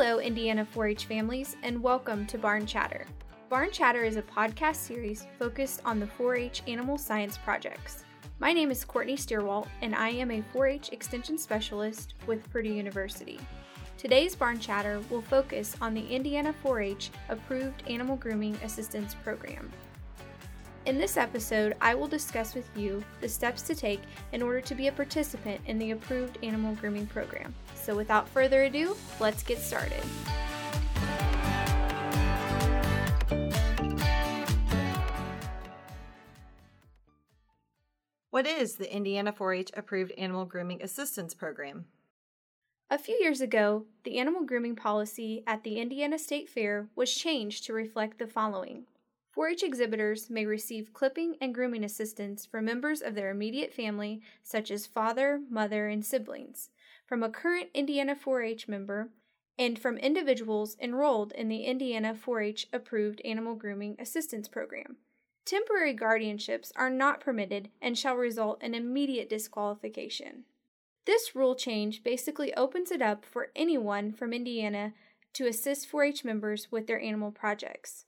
Hello, Indiana 4 H families, and welcome to Barn Chatter. Barn Chatter is a podcast series focused on the 4 H animal science projects. My name is Courtney Stierwalt, and I am a 4 H Extension Specialist with Purdue University. Today's Barn Chatter will focus on the Indiana 4 H Approved Animal Grooming Assistance Program. In this episode, I will discuss with you the steps to take in order to be a participant in the approved animal grooming program. So, without further ado, let's get started. What is the Indiana 4 H Approved Animal Grooming Assistance Program? A few years ago, the animal grooming policy at the Indiana State Fair was changed to reflect the following 4 H exhibitors may receive clipping and grooming assistance from members of their immediate family, such as father, mother, and siblings, from a current Indiana 4 H member, and from individuals enrolled in the Indiana 4 H approved Animal Grooming Assistance Program. Temporary guardianships are not permitted and shall result in immediate disqualification. This rule change basically opens it up for anyone from Indiana to assist 4 H members with their animal projects.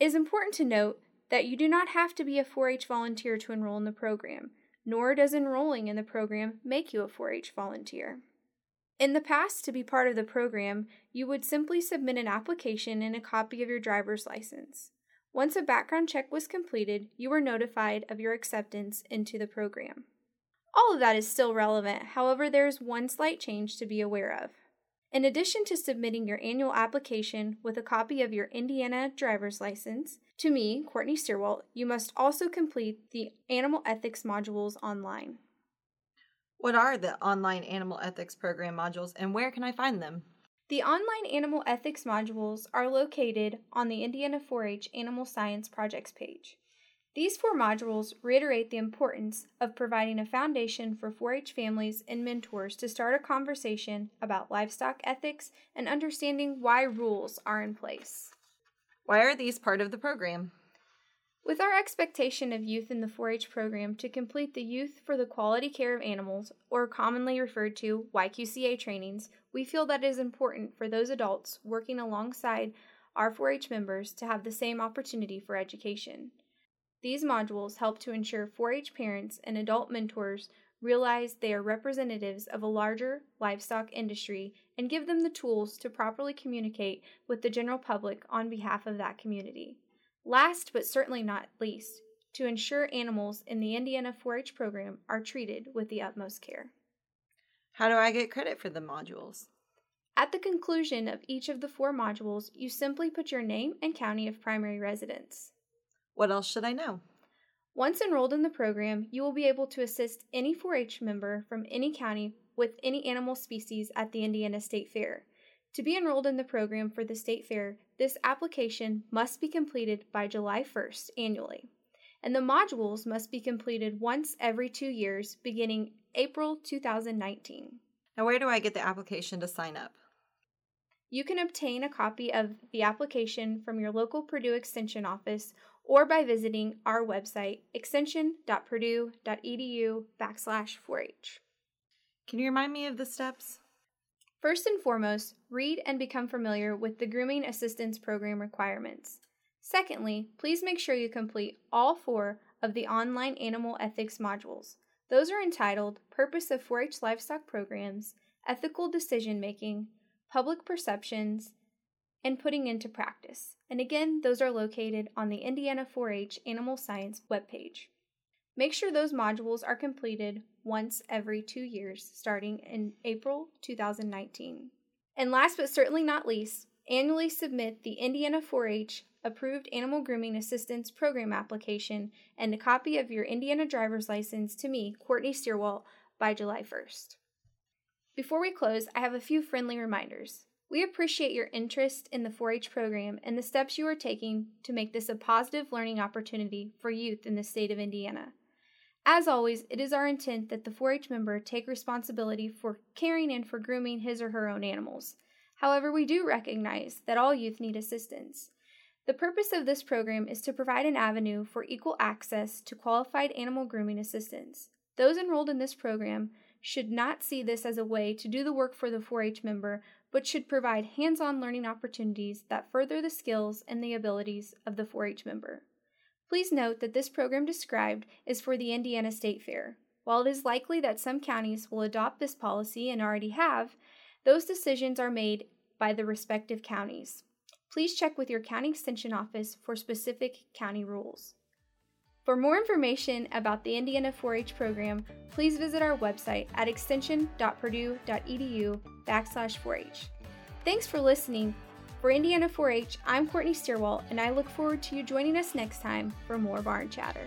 It is important to note that you do not have to be a 4 H volunteer to enroll in the program, nor does enrolling in the program make you a 4 H volunteer. In the past, to be part of the program, you would simply submit an application and a copy of your driver's license. Once a background check was completed, you were notified of your acceptance into the program. All of that is still relevant, however, there is one slight change to be aware of. In addition to submitting your annual application with a copy of your Indiana driver's license, to me, Courtney Stierwalt, you must also complete the animal ethics modules online. What are the online animal ethics program modules and where can I find them? The online animal ethics modules are located on the Indiana 4 H Animal Science Projects page. These four modules reiterate the importance of providing a foundation for 4 H families and mentors to start a conversation about livestock ethics and understanding why rules are in place. Why are these part of the program? With our expectation of youth in the 4 H program to complete the Youth for the Quality Care of Animals, or commonly referred to YQCA trainings, we feel that it is important for those adults working alongside our 4 H members to have the same opportunity for education. These modules help to ensure 4 H parents and adult mentors realize they are representatives of a larger livestock industry and give them the tools to properly communicate with the general public on behalf of that community. Last but certainly not least, to ensure animals in the Indiana 4 H program are treated with the utmost care. How do I get credit for the modules? At the conclusion of each of the four modules, you simply put your name and county of primary residence. What else should I know? Once enrolled in the program, you will be able to assist any 4 H member from any county with any animal species at the Indiana State Fair. To be enrolled in the program for the State Fair, this application must be completed by July 1st annually, and the modules must be completed once every two years beginning April 2019. Now, where do I get the application to sign up? You can obtain a copy of the application from your local Purdue Extension office or by visiting our website, extension.purdue.edu backslash 4-H. Can you remind me of the steps? First and foremost, read and become familiar with the Grooming Assistance Program requirements. Secondly, please make sure you complete all four of the online animal ethics modules. Those are entitled Purpose of 4 H Livestock Programs, Ethical Decision Making, Public Perceptions, and Putting into Practice. And again, those are located on the Indiana 4 H Animal Science webpage. Make sure those modules are completed once every two years, starting in April 2019. And last but certainly not least, annually submit the Indiana 4 H approved Animal Grooming Assistance Program application and a copy of your Indiana driver's license to me, Courtney Stierwalt, by July 1st. Before we close, I have a few friendly reminders. We appreciate your interest in the 4 H program and the steps you are taking to make this a positive learning opportunity for youth in the state of Indiana. As always, it is our intent that the 4 H member take responsibility for caring and for grooming his or her own animals. However, we do recognize that all youth need assistance. The purpose of this program is to provide an avenue for equal access to qualified animal grooming assistance. Those enrolled in this program should not see this as a way to do the work for the 4 H member, but should provide hands on learning opportunities that further the skills and the abilities of the 4 H member. Please note that this program described is for the Indiana State Fair. While it is likely that some counties will adopt this policy and already have, those decisions are made by the respective counties. Please check with your county extension office for specific county rules. For more information about the Indiana 4 H program, please visit our website at extension.purdue.edu backslash 4 H. Thanks for listening. For Indiana 4 H, I'm Courtney Stierwalt, and I look forward to you joining us next time for more Barn Chatter.